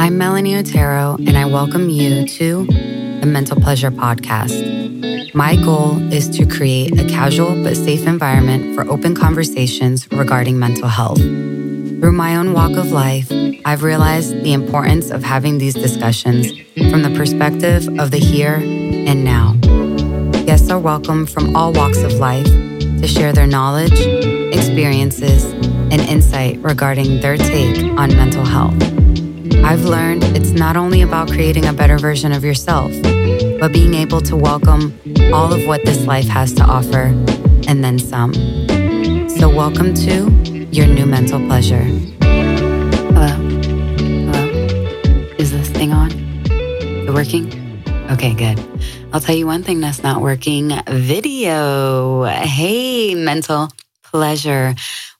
I'm Melanie Otero, and I welcome you to the Mental Pleasure Podcast. My goal is to create a casual but safe environment for open conversations regarding mental health. Through my own walk of life, I've realized the importance of having these discussions from the perspective of the here and now. Guests are welcome from all walks of life to share their knowledge, experiences, and insight regarding their take on mental health. I've learned it's not only about creating a better version of yourself, but being able to welcome all of what this life has to offer and then some. So, welcome to your new mental pleasure. Hello? Hello? Is this thing on? Is it working? Okay, good. I'll tell you one thing that's not working video. Hey, mental pleasure.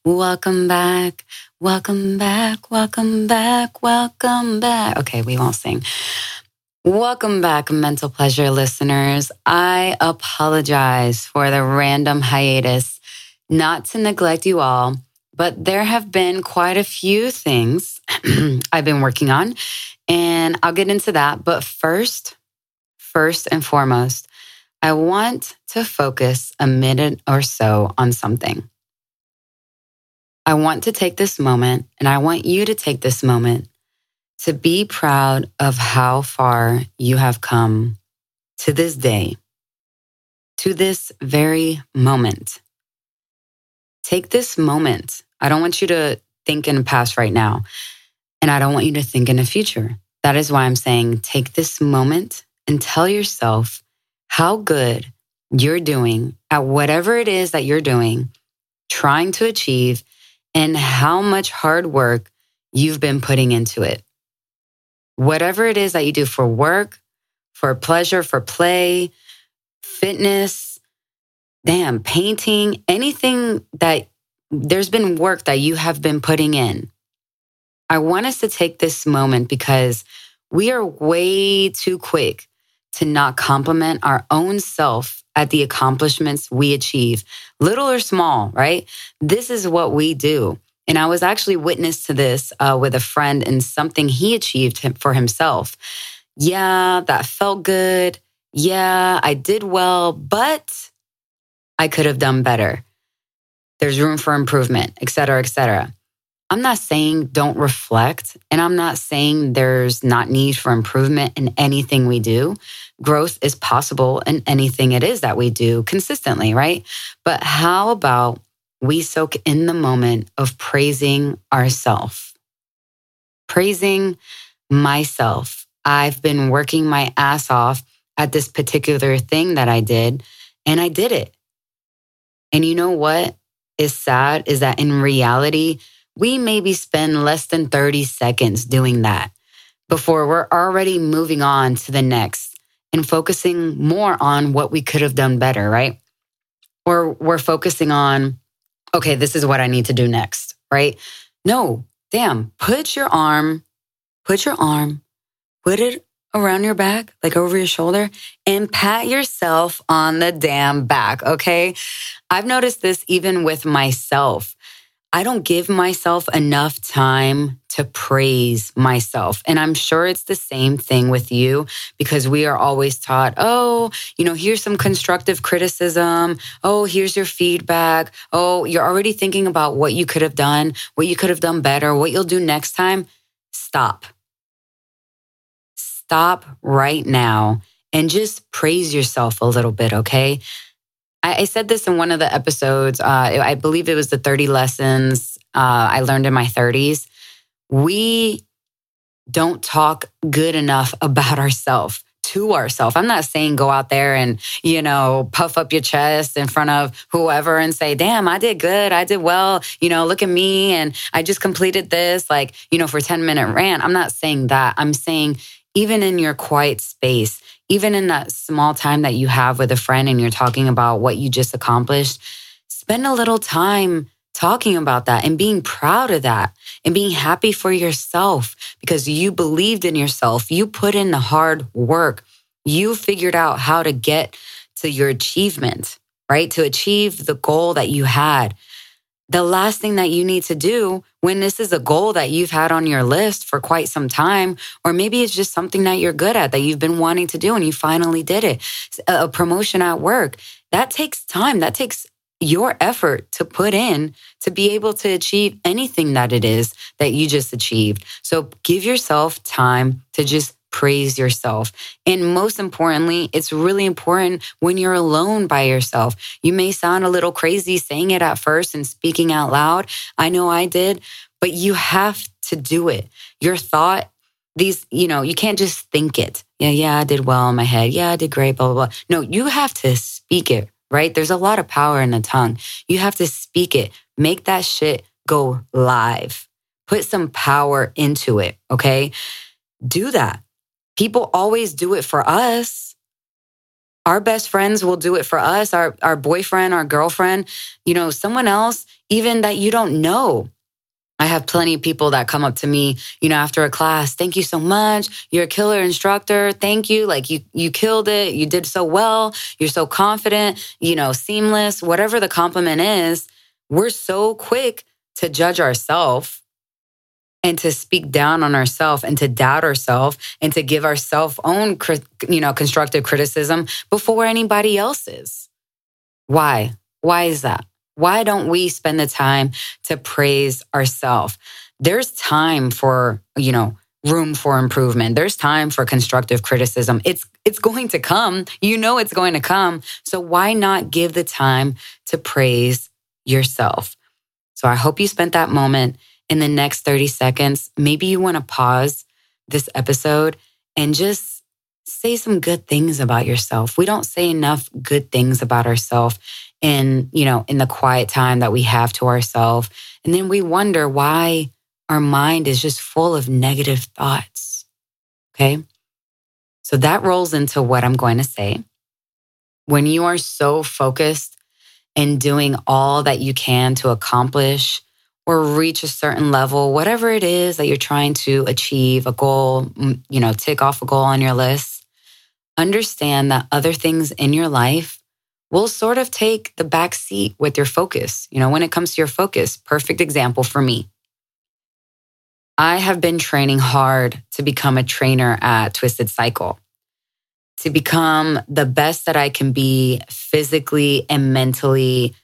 Welcome back. Welcome back, welcome back, welcome back. Okay, we won't sing. Welcome back, mental pleasure listeners. I apologize for the random hiatus, not to neglect you all, but there have been quite a few things I've been working on, and I'll get into that. But first, first and foremost, I want to focus a minute or so on something. I want to take this moment and I want you to take this moment to be proud of how far you have come to this day, to this very moment. Take this moment. I don't want you to think in the past right now, and I don't want you to think in the future. That is why I'm saying take this moment and tell yourself how good you're doing at whatever it is that you're doing, trying to achieve and how much hard work you've been putting into it. Whatever it is that you do for work, for pleasure, for play, fitness, damn, painting, anything that there's been work that you have been putting in. I want us to take this moment because we are way too quick to not compliment our own self at the accomplishments we achieve, little or small, right? This is what we do. And I was actually witness to this uh, with a friend and something he achieved for himself. Yeah, that felt good. Yeah, I did well, but I could have done better. There's room for improvement, et cetera, et cetera. I'm not saying don't reflect, and I'm not saying there's not need for improvement in anything we do. Growth is possible in anything it is that we do consistently, right? But how about we soak in the moment of praising ourselves? Praising myself. I've been working my ass off at this particular thing that I did, and I did it. And you know what is sad is that in reality, we maybe spend less than 30 seconds doing that before we're already moving on to the next and focusing more on what we could have done better, right? Or we're focusing on, okay, this is what I need to do next, right? No, damn, put your arm, put your arm, put it around your back, like over your shoulder, and pat yourself on the damn back, okay? I've noticed this even with myself. I don't give myself enough time to praise myself. And I'm sure it's the same thing with you because we are always taught, oh, you know, here's some constructive criticism. Oh, here's your feedback. Oh, you're already thinking about what you could have done, what you could have done better, what you'll do next time. Stop. Stop right now and just praise yourself a little bit, okay? I, I said this in one of the episodes. Uh, I believe it was the 30 lessons uh, I learned in my 30s. We don't talk good enough about ourselves to ourselves. I'm not saying go out there and, you know, puff up your chest in front of whoever and say, damn, I did good. I did well. You know, look at me. And I just completed this, like, you know, for 10 minute rant. I'm not saying that. I'm saying even in your quiet space, even in that small time that you have with a friend and you're talking about what you just accomplished, spend a little time talking about that and being proud of that and being happy for yourself because you believed in yourself. You put in the hard work. You figured out how to get to your achievement, right? To achieve the goal that you had. The last thing that you need to do when this is a goal that you've had on your list for quite some time, or maybe it's just something that you're good at that you've been wanting to do and you finally did it, a promotion at work, that takes time. That takes your effort to put in to be able to achieve anything that it is that you just achieved. So give yourself time to just praise yourself. And most importantly, it's really important when you're alone by yourself. You may sound a little crazy saying it at first and speaking out loud. I know I did, but you have to do it. Your thought, these, you know, you can't just think it. Yeah, yeah, I did well in my head. Yeah, I did great, blah, blah, blah. No, you have to speak it, right? There's a lot of power in the tongue. You have to speak it, make that shit go live, put some power into it, okay? Do that people always do it for us. Our best friends will do it for us, our, our boyfriend, our girlfriend, you know, someone else, even that you don't know. I have plenty of people that come up to me, you know, after a class. Thank you so much. You're a killer instructor. Thank you. Like you, you killed it. You did so well. You're so confident, you know, seamless, whatever the compliment is. We're so quick to judge ourselves and to speak down on ourselves and to doubt ourselves and to give ourselves own you know constructive criticism before anybody else's. Why? Why is that? Why don't we spend the time to praise ourselves there's time for you know room for improvement. There's time for constructive criticism. It's it's going to come. You know it's going to come. So why not give the time to praise yourself? So i hope you spent that moment in the next 30 seconds, maybe you want to pause this episode and just say some good things about yourself. We don't say enough good things about ourselves in, you know, in the quiet time that we have to ourselves. And then we wonder why our mind is just full of negative thoughts. Okay. So that rolls into what I'm going to say. When you are so focused and doing all that you can to accomplish or reach a certain level, whatever it is that you're trying to achieve, a goal, you know, tick off a goal on your list, understand that other things in your life will sort of take the back seat with your focus. You know, when it comes to your focus, perfect example for me. I have been training hard to become a trainer at Twisted Cycle, to become the best that I can be physically and mentally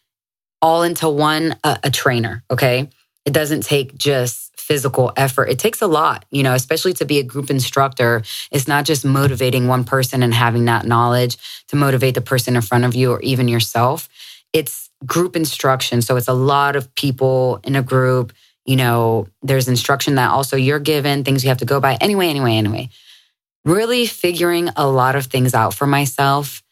all into one a, a trainer. Okay. It doesn't take just physical effort. It takes a lot, you know, especially to be a group instructor. It's not just motivating one person and having that knowledge to motivate the person in front of you or even yourself. It's group instruction. So it's a lot of people in a group. You know, there's instruction that also you're given, things you have to go by. Anyway, anyway, anyway. Really figuring a lot of things out for myself.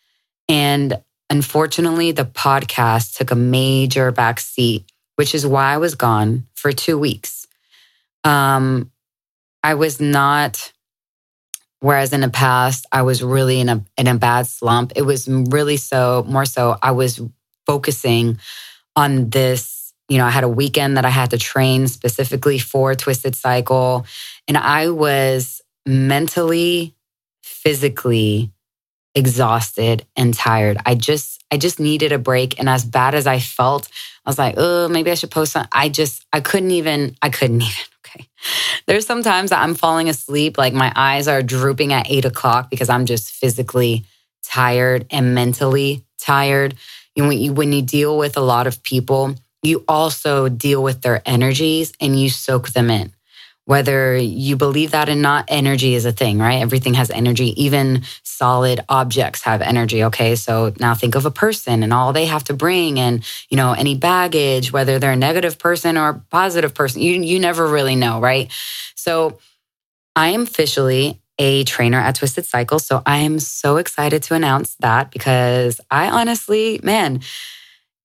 And unfortunately, the podcast took a major backseat which is why I was gone for two weeks. Um, I was not, whereas in the past, I was really in a, in a bad slump. It was really so, more so, I was focusing on this. You know, I had a weekend that I had to train specifically for Twisted Cycle, and I was mentally, physically exhausted and tired. I just, I just needed a break. And as bad as I felt, I was like, oh, maybe I should post something. I just, I couldn't even, I couldn't even. Okay. There's sometimes that I'm falling asleep, like my eyes are drooping at eight o'clock because I'm just physically tired and mentally tired. You know, when you, when you deal with a lot of people, you also deal with their energies and you soak them in whether you believe that or not, energy is a thing, right? Everything has energy. Even solid objects have energy. Okay. So now think of a person and all they have to bring and, you know, any baggage, whether they're a negative person or a positive person, you, you never really know, right? So I am officially a trainer at Twisted Cycle. So I am so excited to announce that because I honestly, man,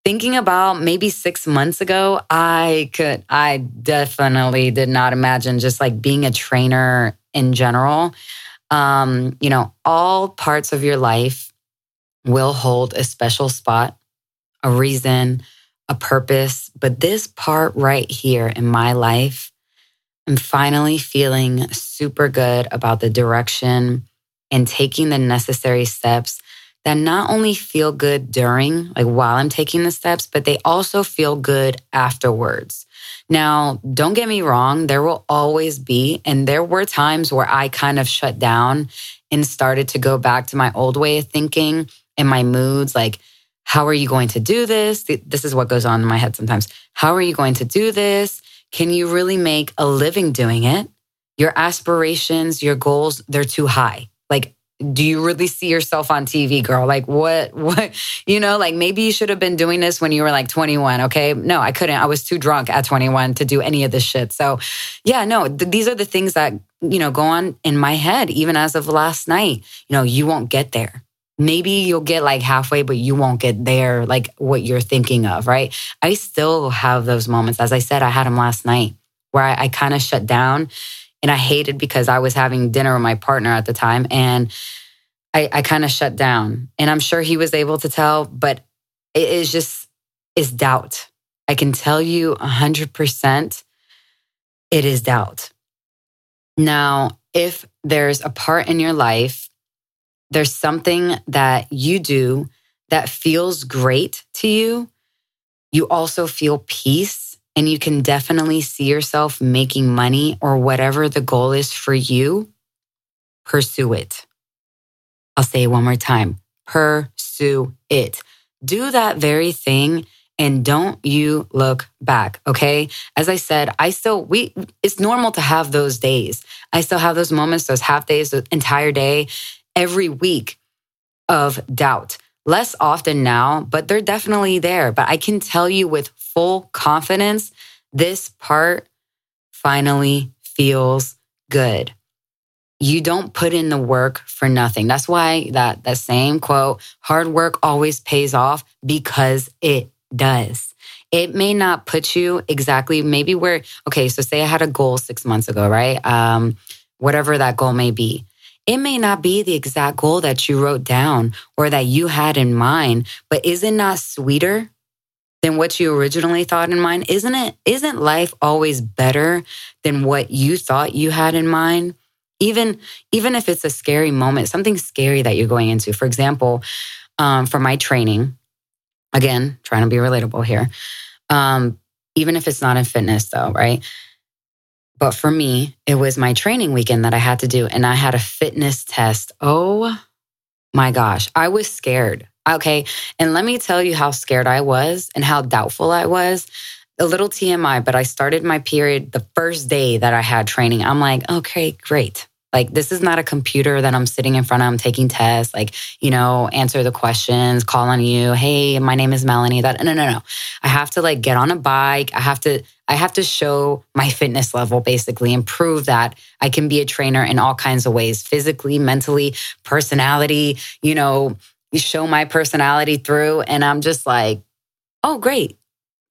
thinking about maybe six months ago, I could, I definitely did not imagine just like being a trainer in general. Um, you know, all parts of your life will hold a special spot, a reason, a purpose. But this part right here in my life, I'm finally feeling super good about the direction and taking the necessary steps that not only feel good during, like while I'm taking the steps, but they also feel good afterwards. Now, don't get me wrong, there will always be, and there were times where I kind of shut down and started to go back to my old way of thinking and my moods. Like, how are you going to do this? This is what goes on in my head sometimes. How are you going to do this? Can you really make a living doing it? Your aspirations, your goals, they're too high. Do you really see yourself on TV, girl? Like, what, what, you know, like maybe you should have been doing this when you were like 21. Okay. No, I couldn't. I was too drunk at 21 to do any of this shit. So, yeah, no, th- these are the things that, you know, go on in my head, even as of last night. You know, you won't get there. Maybe you'll get like halfway, but you won't get there, like what you're thinking of, right? I still have those moments. As I said, I had them last night where I, I kind of shut down and I hated because I was having dinner with my partner at the time and I, I kind of shut down. And I'm sure he was able to tell, but it is just is doubt. I can tell you 100% it is doubt. Now, if there's a part in your life, there's something that you do that feels great to you, you also feel peace and you can definitely see yourself making money or whatever the goal is for you, pursue it. I'll say it one more time pursue it. Do that very thing and don't you look back. Okay. As I said, I still, we, it's normal to have those days. I still have those moments, those half days, the entire day, every week of doubt. Less often now, but they're definitely there. But I can tell you with full confidence, this part finally feels good. You don't put in the work for nothing. That's why that, that same quote, hard work always pays off because it does. It may not put you exactly maybe where, okay, so say I had a goal six months ago, right? Um, whatever that goal may be. It may not be the exact goal that you wrote down or that you had in mind, but is it not sweeter than what you originally thought in mind? Isn't it? Isn't life always better than what you thought you had in mind? Even, even if it's a scary moment, something scary that you're going into. For example, um, for my training, again, trying to be relatable here. Um, even if it's not in fitness though, right? But for me, it was my training weekend that I had to do, and I had a fitness test. Oh my gosh, I was scared. Okay. And let me tell you how scared I was and how doubtful I was. A little TMI, but I started my period the first day that I had training. I'm like, okay, great. Like, this is not a computer that I'm sitting in front of. I'm taking tests, like, you know, answer the questions, call on you. Hey, my name is Melanie. That, no, no, no. I have to like get on a bike. I have to, I have to show my fitness level basically and prove that I can be a trainer in all kinds of ways physically, mentally, personality, you know, show my personality through. And I'm just like, oh, great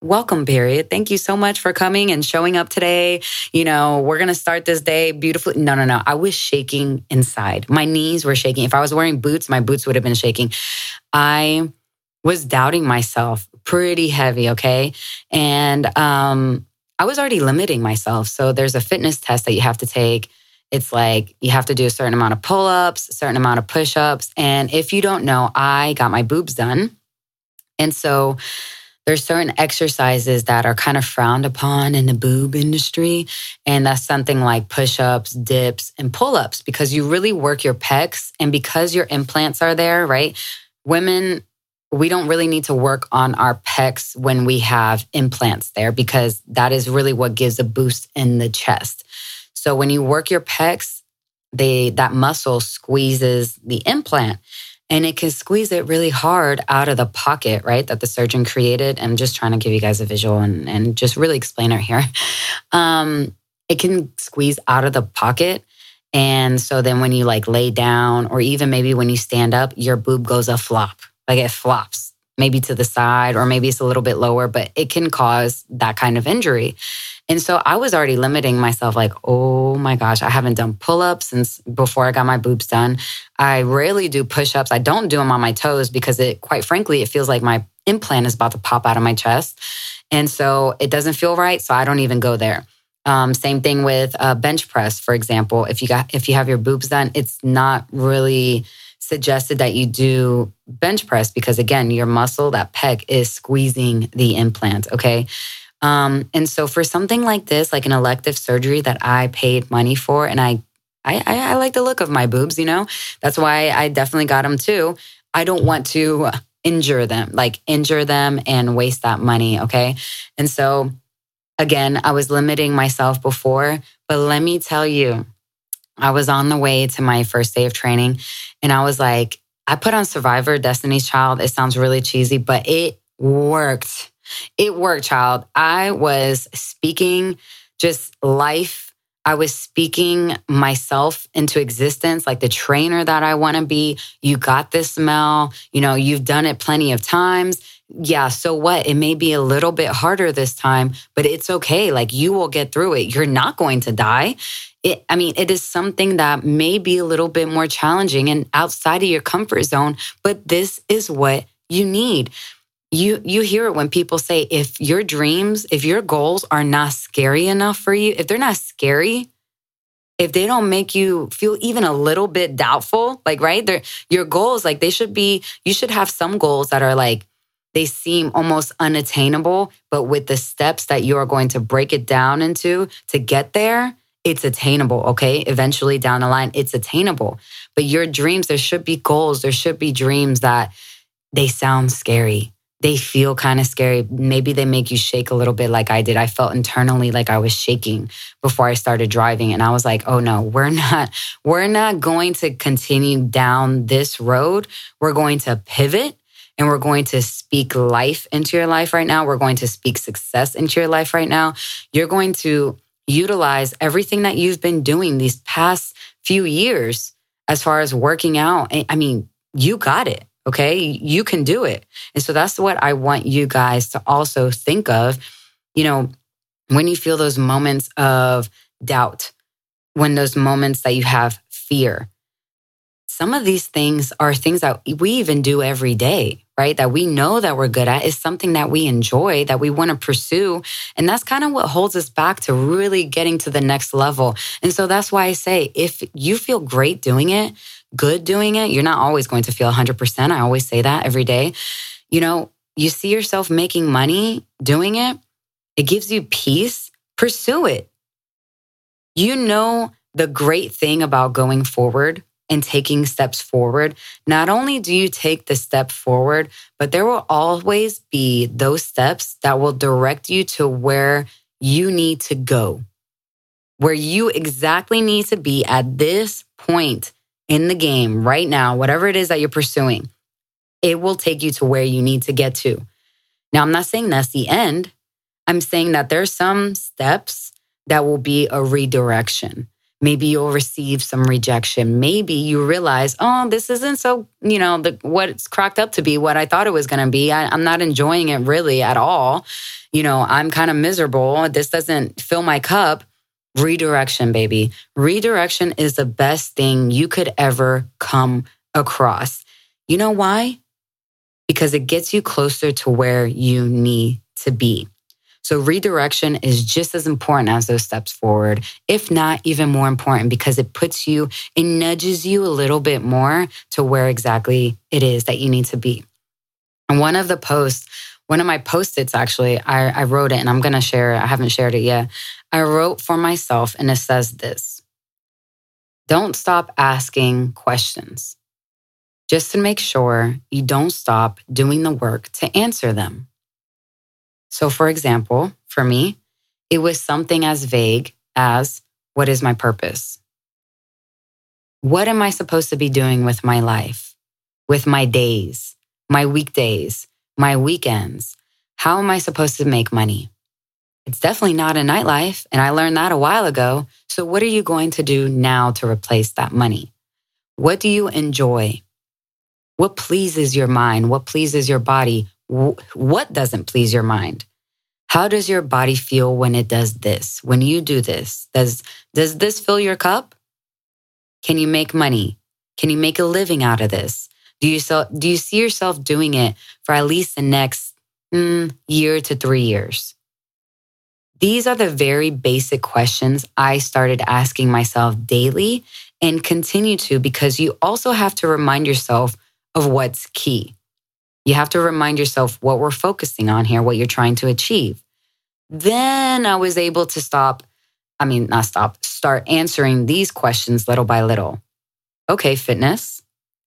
welcome period. Thank you so much for coming and showing up today. You know, we're going to start this day beautifully. No, no, no. I was shaking inside. My knees were shaking. If I was wearing boots, my boots would have been shaking. I was doubting myself pretty heavy, okay? And um I was already limiting myself. So there's a fitness test that you have to take. It's like you have to do a certain amount of pull-ups, a certain amount of push-ups, and if you don't know, I got my boobs done. And so there's certain exercises that are kind of frowned upon in the boob industry. And that's something like push ups, dips, and pull ups because you really work your pecs. And because your implants are there, right? Women, we don't really need to work on our pecs when we have implants there because that is really what gives a boost in the chest. So when you work your pecs, they that muscle squeezes the implant and it can squeeze it really hard out of the pocket, right? That the surgeon created. I'm just trying to give you guys a visual and, and just really explain it here. Um, it can squeeze out of the pocket. And so then when you like lay down or even maybe when you stand up, your boob goes a flop, like it flops, maybe to the side or maybe it's a little bit lower, but it can cause that kind of injury. And so I was already limiting myself, like, oh my gosh, I haven't done pull ups since before I got my boobs done. I rarely do push ups. I don't do them on my toes because it, quite frankly, it feels like my implant is about to pop out of my chest. And so it doesn't feel right. So I don't even go there. Um, same thing with bench press, for example. If you got if you have your boobs done, it's not really suggested that you do bench press because again, your muscle, that pec is squeezing the implant. Okay. Um, and so for something like this, like an elective surgery that I paid money for, and I, I, I like the look of my boobs, you know, that's why I definitely got them too. I don't want to injure them, like injure them and waste that money. Okay. And so again, I was limiting myself before, but let me tell you, I was on the way to my first day of training and I was like, I put on Survivor Destiny's Child. It sounds really cheesy, but it worked. It worked, child. I was speaking just life. I was speaking myself into existence, like the trainer that I want to be. You got this, Mel. You know, you've done it plenty of times. Yeah, so what? It may be a little bit harder this time, but it's okay. Like you will get through it. You're not going to die. It, I mean, it is something that may be a little bit more challenging and outside of your comfort zone, but this is what you need you you hear it when people say if your dreams if your goals are not scary enough for you if they're not scary if they don't make you feel even a little bit doubtful like right? They're, your goals like they should be you should have some goals that are like they seem almost unattainable but with the steps that you are going to break it down into to get there it's attainable okay? Eventually down the line it's attainable. But your dreams there should be goals there should be dreams that they sound scary they feel kind of scary. Maybe they make you shake a little bit like I did. I felt internally like I was shaking before I started driving and I was like, "Oh no, we're not we're not going to continue down this road. We're going to pivot and we're going to speak life into your life right now. We're going to speak success into your life right now. You're going to utilize everything that you've been doing these past few years as far as working out. I mean, you got it. Okay. You can do it. And so that's what I want you guys to also think of. You know, when you feel those moments of doubt, when those moments that you have fear, some of these things are things that we even do every day, right? That we know that we're good at is something that we enjoy, that we want to pursue. And that's kind of what holds us back to really getting to the next level. And so that's why I say if you feel great doing it, good doing it. You're not always going to feel 100%. I always say that every day. You know, you see yourself making money doing it, it gives you peace. Pursue it. You know, the great thing about going forward and taking steps forward, not only do you take the step forward, but there will always be those steps that will direct you to where you need to go, where you exactly need to be at this point in the game right now, whatever it is that you're pursuing, it will take you to where you need to get to. Now, I'm not saying that's the end. I'm saying that there's some steps that will be a redirection. Maybe you'll receive some rejection. Maybe you realize, oh, this isn't so, you know, the, what it's cracked up to be, what I thought it was going to be. I, I'm not enjoying it really at all. You know, I'm kind of miserable. This doesn't fill my cup. Redirection, baby. Redirection is the best thing you could ever come across. You know why? Because it gets you closer to where you need to be. So, redirection is just as important as those steps forward, if not even more important, because it puts you, it nudges you a little bit more to where exactly it is that you need to be. And one of the posts, one of my post its actually, I, I wrote it and I'm going to share it. I haven't shared it yet. I wrote for myself and it says this Don't stop asking questions just to make sure you don't stop doing the work to answer them. So, for example, for me, it was something as vague as What is my purpose? What am I supposed to be doing with my life, with my days, my weekdays, my weekends? How am I supposed to make money? It's definitely not a nightlife. And I learned that a while ago. So, what are you going to do now to replace that money? What do you enjoy? What pleases your mind? What pleases your body? What doesn't please your mind? How does your body feel when it does this? When you do this? Does, does this fill your cup? Can you make money? Can you make a living out of this? Do you, so, do you see yourself doing it for at least the next mm, year to three years? These are the very basic questions I started asking myself daily and continue to because you also have to remind yourself of what's key. You have to remind yourself what we're focusing on here, what you're trying to achieve. Then I was able to stop, I mean, not stop, start answering these questions little by little. Okay, fitness.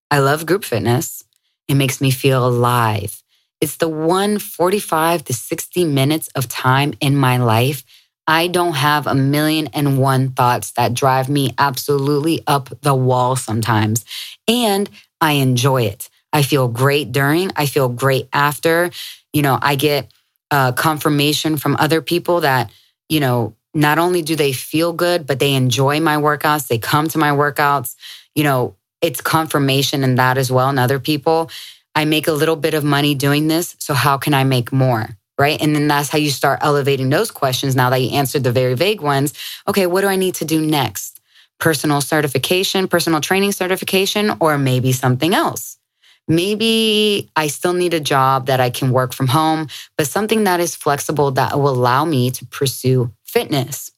I love group fitness. It makes me feel alive. It's the one 45 to 60 minutes of time in my life. I don't have a million and one thoughts that drive me absolutely up the wall sometimes. And I enjoy it. I feel great during, I feel great after. You know, I get uh, confirmation from other people that, you know, not only do they feel good, but they enjoy my workouts. They come to my workouts. You know, it's confirmation in that as well. And other people, I make a little bit of money doing this. So how can I make more? Right. And then that's how you start elevating those questions. Now that you answered the very vague ones. Okay. What do I need to do next? Personal certification, personal training certification, or maybe something else. Maybe I still need a job that I can work from home, but something that is flexible that will allow me to pursue fitness.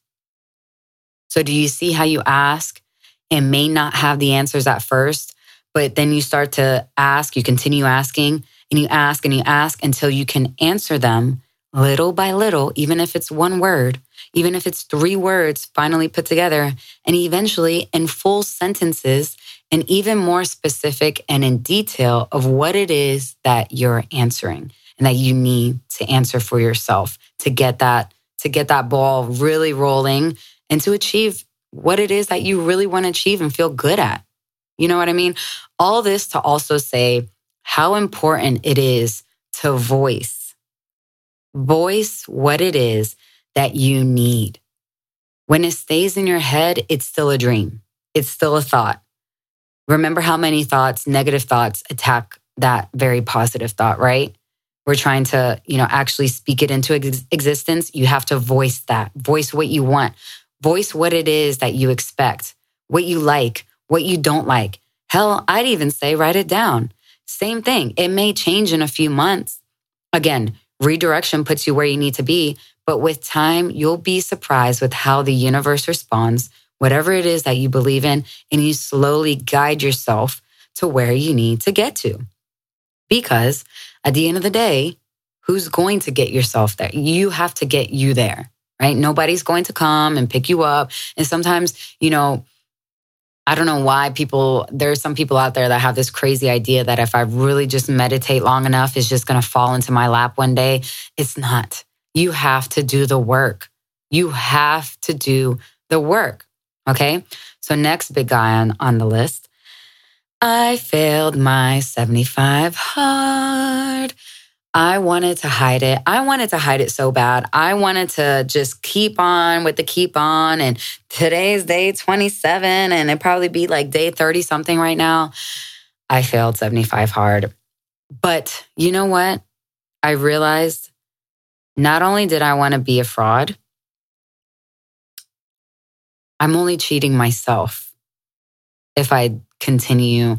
So, do you see how you ask and may not have the answers at first, but then you start to ask, you continue asking, and you ask and you ask until you can answer them little by little, even if it's one word, even if it's three words finally put together, and eventually in full sentences and even more specific and in detail of what it is that you're answering and that you need to answer for yourself to get that to get that ball really rolling and to achieve what it is that you really want to achieve and feel good at. You know what I mean? All this to also say how important it is to voice. Voice what it is that you need. When it stays in your head, it's still a dream. It's still a thought. Remember how many thoughts, negative thoughts attack that very positive thought, right? We're trying to, you know, actually speak it into ex- existence. You have to voice that, voice what you want, voice what it is that you expect, what you like, what you don't like. Hell, I'd even say write it down. Same thing. It may change in a few months. Again, redirection puts you where you need to be, but with time, you'll be surprised with how the universe responds whatever it is that you believe in, and you slowly guide yourself to where you need to get to. Because at the end of the day, who's going to get yourself there? You have to get you there, right? Nobody's going to come and pick you up. And sometimes, you know, I don't know why people, there's some people out there that have this crazy idea that if I really just meditate long enough, it's just going to fall into my lap one day. It's not. You have to do the work. You have to do the work. Okay. So, next big guy on, on the list. I failed my 75 hard. I wanted to hide it. I wanted to hide it so bad. I wanted to just keep on with the keep on. And today's day 27, and it'd probably be like day 30 something right now. I failed 75 hard. But you know what? I realized not only did I want to be a fraud, I'm only cheating myself if I continue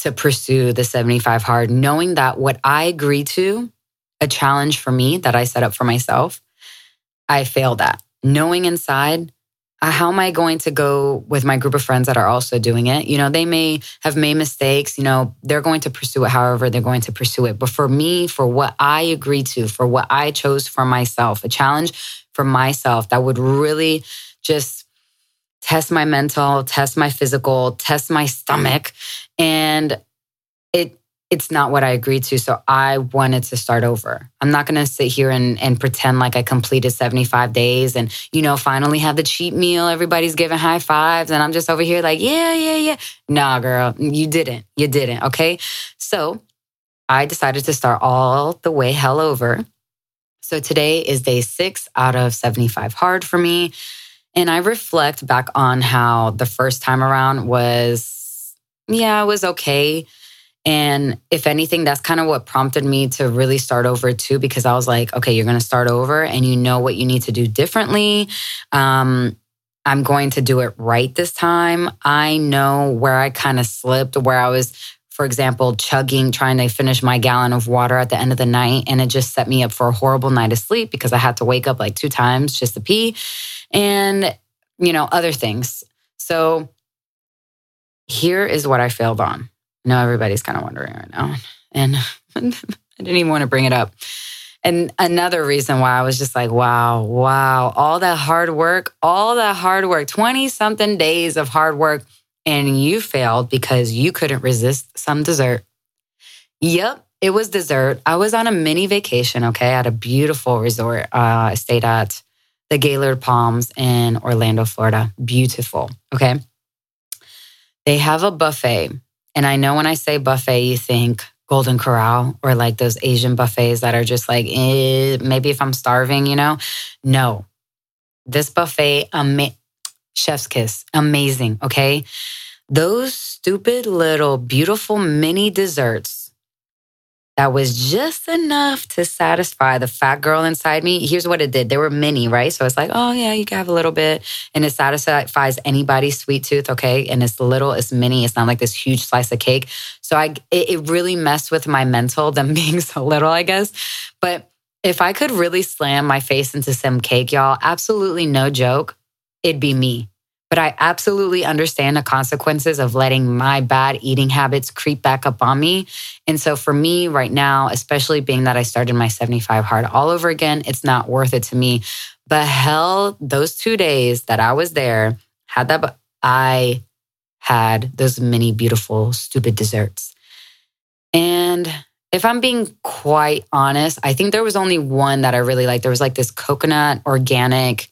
to pursue the 75 hard, knowing that what I agree to, a challenge for me that I set up for myself, I failed at. Knowing inside, uh, how am I going to go with my group of friends that are also doing it? You know, they may have made mistakes. You know, they're going to pursue it however they're going to pursue it. But for me, for what I agree to, for what I chose for myself, a challenge for myself that would really just test my mental, test my physical, test my stomach. And it it's not what I agreed to. So I wanted to start over. I'm not gonna sit here and, and pretend like I completed 75 days and, you know, finally have the cheat meal. Everybody's giving high fives. And I'm just over here like, yeah, yeah, yeah. Nah, girl, you didn't. You didn't. Okay. So I decided to start all the way hell over. So today is day six out of 75 hard for me. And I reflect back on how the first time around was, yeah, it was okay. And if anything, that's kind of what prompted me to really start over too, because I was like, okay, you're going to start over and you know what you need to do differently. Um, I'm going to do it right this time. I know where I kind of slipped, where I was for example, chugging, trying to finish my gallon of water at the end of the night. And it just set me up for a horrible night of sleep because I had to wake up like two times just to pee and, you know, other things. So here is what I failed on. I know everybody's kind of wondering right now. And I didn't even want to bring it up. And another reason why I was just like, wow, wow, all that hard work, all that hard work, 20 something days of hard work, and you failed because you couldn't resist some dessert. Yep, it was dessert. I was on a mini vacation, okay, at a beautiful resort. Uh, I stayed at the Gaylord Palms in Orlando, Florida. Beautiful, okay? They have a buffet. And I know when I say buffet, you think Golden Corral or like those Asian buffets that are just like, eh, maybe if I'm starving, you know? No. This buffet, ama- chef's kiss, amazing. Okay. Those stupid little beautiful mini desserts that was just enough to satisfy the fat girl inside me. Here's what it did. there were mini, right? So it's like, oh yeah, you can have a little bit. And it satisfies anybody's sweet tooth, okay? And it's little, it's mini. It's not like this huge slice of cake. So I it, it really messed with my mental, them being so little, I guess. But if I could really slam my face into some cake, y'all, absolutely no joke, it'd be me but I absolutely understand the consequences of letting my bad eating habits creep back up on me. And so for me right now, especially being that I started my 75 hard all over again, it's not worth it to me. But hell, those two days that I was there, had that, I had those many beautiful, stupid desserts. And if I'm being quite honest, I think there was only one that I really liked. There was like this coconut organic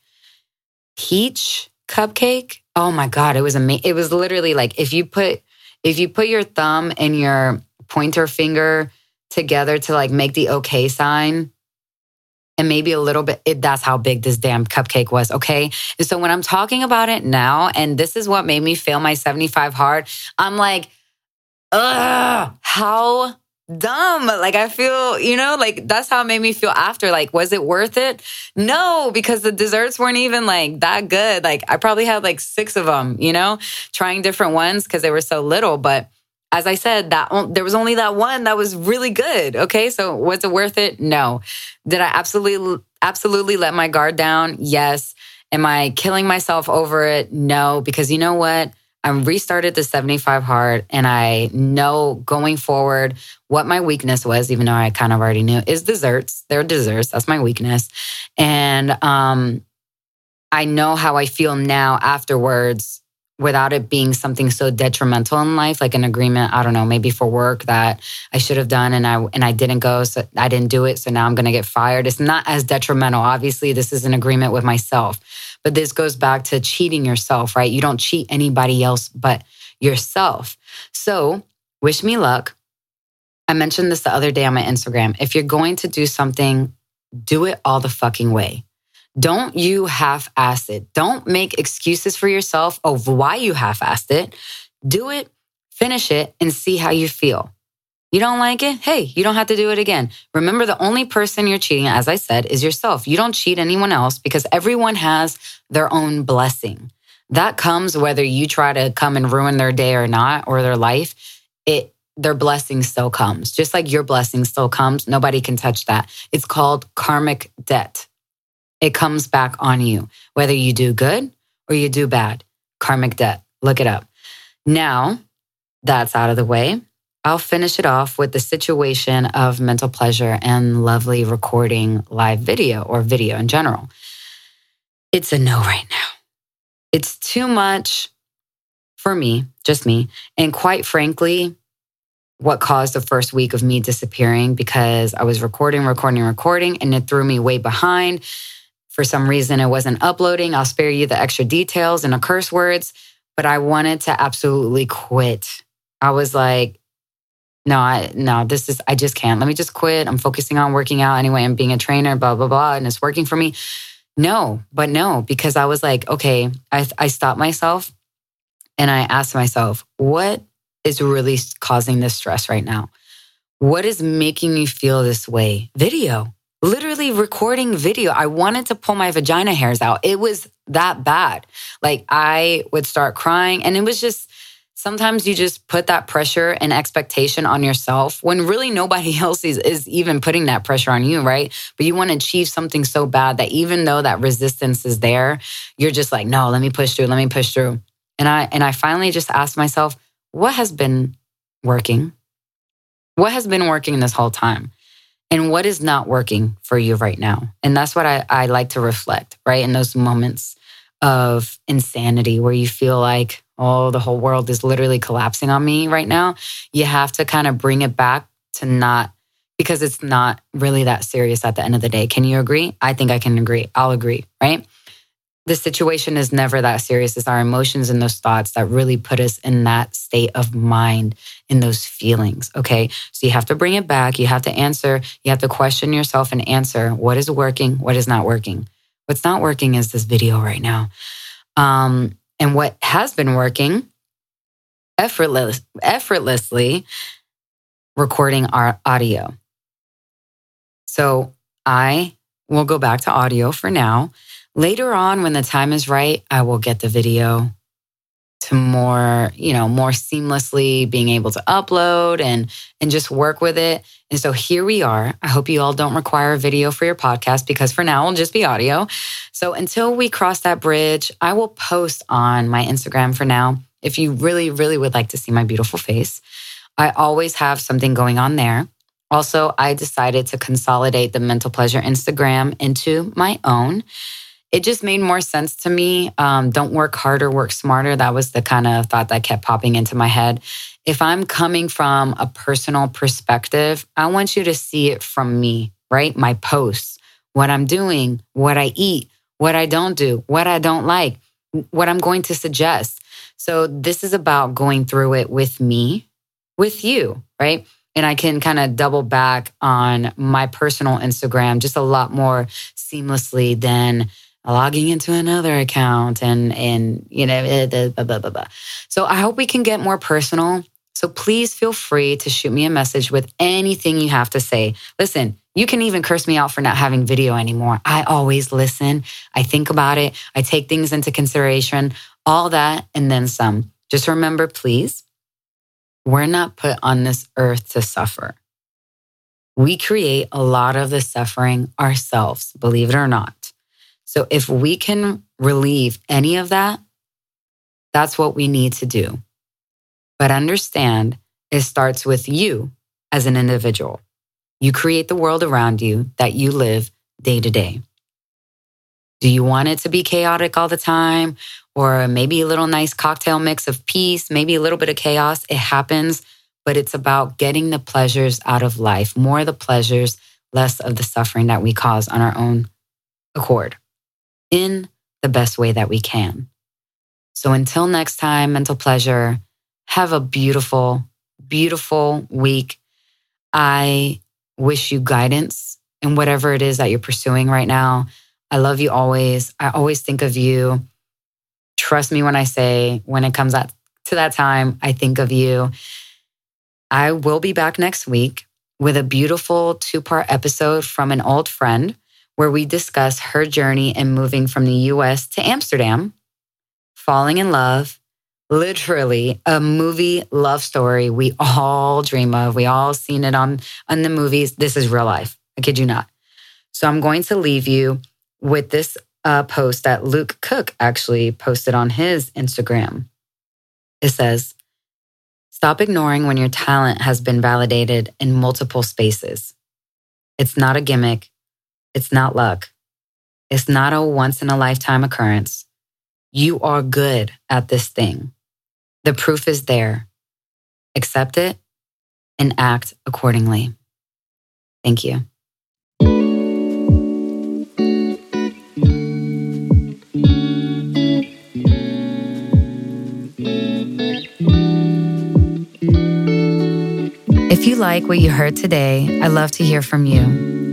peach cupcake. Oh my god, it was amazing. It was literally like if you put if you put your thumb and your pointer finger together to like make the okay sign and maybe a little bit it, that's how big this damn cupcake was okay and so when i'm talking about it now and this is what made me fail my 75 hard i'm like ugh how dumb. Like I feel, you know, like that's how it made me feel after. Like, was it worth it? No, because the desserts weren't even like that good. Like I probably had like six of them, you know, trying different ones because they were so little. But as I said, that there was only that one that was really good. Okay. So was it worth it? No. Did I absolutely, absolutely let my guard down? Yes. Am I killing myself over it? No, because you know what? I restarted the 75 hard and I know going forward what my weakness was, even though I kind of already knew, is desserts. They're desserts. That's my weakness. And um, I know how I feel now afterwards without it being something so detrimental in life like an agreement i don't know maybe for work that i should have done and i and i didn't go so i didn't do it so now i'm going to get fired it's not as detrimental obviously this is an agreement with myself but this goes back to cheating yourself right you don't cheat anybody else but yourself so wish me luck i mentioned this the other day on my instagram if you're going to do something do it all the fucking way don't you half ass it. Don't make excuses for yourself of why you half assed it. Do it, finish it, and see how you feel. You don't like it? Hey, you don't have to do it again. Remember, the only person you're cheating, as I said, is yourself. You don't cheat anyone else because everyone has their own blessing. That comes whether you try to come and ruin their day or not, or their life. It their blessing still comes. Just like your blessing still comes, nobody can touch that. It's called karmic debt it comes back on you, whether you do good or you do bad. Karmic debt. Look it up. Now that's out of the way. I'll finish it off with the situation of mental pleasure and lovely recording live video or video in general. It's a no right now. It's too much for me, just me. And quite frankly, what caused the first week of me disappearing because I was recording, recording, recording, and it threw me way behind. For some reason, it wasn't uploading. I'll spare you the extra details and the curse words, but I wanted to absolutely quit. I was like, no, I, no, this is, I just can't. Let me just quit. I'm focusing on working out anyway. I'm being a trainer, blah, blah, blah. And it's working for me. No, but no, because I was like, okay, I, I stopped myself and I asked myself, what is really causing this stress right now? What is making me feel this way? Video literally recording video. I wanted to pull my vagina hairs out. It was that bad. Like I would start crying and it was just sometimes you just put that pressure and expectation on yourself when really nobody else is, is even putting that pressure on you, right? But you want to achieve something so bad that even though that resistance is there, you're just like, no, let me push through, let me push through. And I and I finally just asked myself, what has been working? What has been working this whole time? And what is not working for you right now? And that's what I, I like to reflect, right? In those moments of insanity where you feel like, oh, the whole world is literally collapsing on me right now, you have to kind of bring it back to not, because it's not really that serious at the end of the day. Can you agree? I think I can agree. I'll agree, right? The situation is never that serious. It's our emotions and those thoughts that really put us in that state of mind, in those feelings. Okay. So you have to bring it back. You have to answer. You have to question yourself and answer what is working, what is not working. What's not working is this video right now. Um, and what has been working effortless, effortlessly recording our audio. So I will go back to audio for now. Later on, when the time is right, I will get the video to more, you know, more seamlessly being able to upload and and just work with it. And so here we are. I hope you all don't require a video for your podcast because for now it'll just be audio. So until we cross that bridge, I will post on my Instagram for now. If you really, really would like to see my beautiful face, I always have something going on there. Also, I decided to consolidate the mental pleasure Instagram into my own it just made more sense to me. Um, don't work harder, work smarter. That was the kind of thought that kept popping into my head. If I'm coming from a personal perspective, I want you to see it from me, right? My posts, what I'm doing, what I eat, what I don't do, what I don't like, what I'm going to suggest. So this is about going through it with me, with you, right? And I can kind of double back on my personal Instagram just a lot more seamlessly than logging into another account and and you know eh, blah, blah, blah, blah. so i hope we can get more personal. So please feel free to shoot me a message with anything you have to say. Listen you can even curse me out for not having video anymore. I always listen. I think about it. I take things into consideration. All that and then some. Just remember please we're not put on this earth to suffer. We create a lot of the suffering ourselves believe it or not so if we can relieve any of that, that's what we need to do. But understand it starts with you as an individual. You create the world around you that you live day to day. Do you want it to be chaotic all the time? Or maybe a little nice cocktail mix of peace, maybe a little bit of chaos? It happens, but it's about getting the pleasures out of life, more of the pleasures, less of the suffering that we cause on our own accord in the best way that we can. So until next time, mental pleasure, have a beautiful, beautiful week. I wish you guidance in whatever it is that you're pursuing right now. I love you always. I always think of you. Trust me when I say, when it comes to that time, I think of you. I will be back next week with a beautiful two part episode from an old friend where we discuss her journey in moving from the US to Amsterdam, falling in love, literally a movie love story we all dream of. We all seen it on, on the movies. This is real life. I kid you not. So I'm going to leave you with this uh, post that Luke Cook actually posted on his Instagram. It says, Stop ignoring when your talent has been validated in multiple spaces. It's not a gimmick, it's not luck. It's not a once in a lifetime occurrence. You are good at this thing. The proof is there. Accept it and act accordingly. Thank you. If you like what you heard today, I'd love to hear from you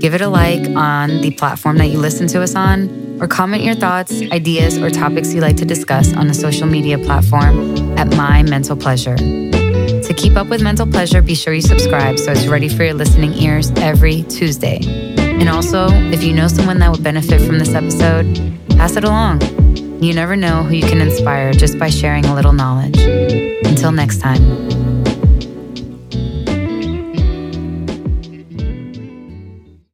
give it a like on the platform that you listen to us on, or comment your thoughts, ideas, or topics you'd like to discuss on the social media platform at My Mental Pleasure. To keep up with Mental Pleasure, be sure you subscribe so it's ready for your listening ears every Tuesday. And also, if you know someone that would benefit from this episode, pass it along. You never know who you can inspire just by sharing a little knowledge. Until next time.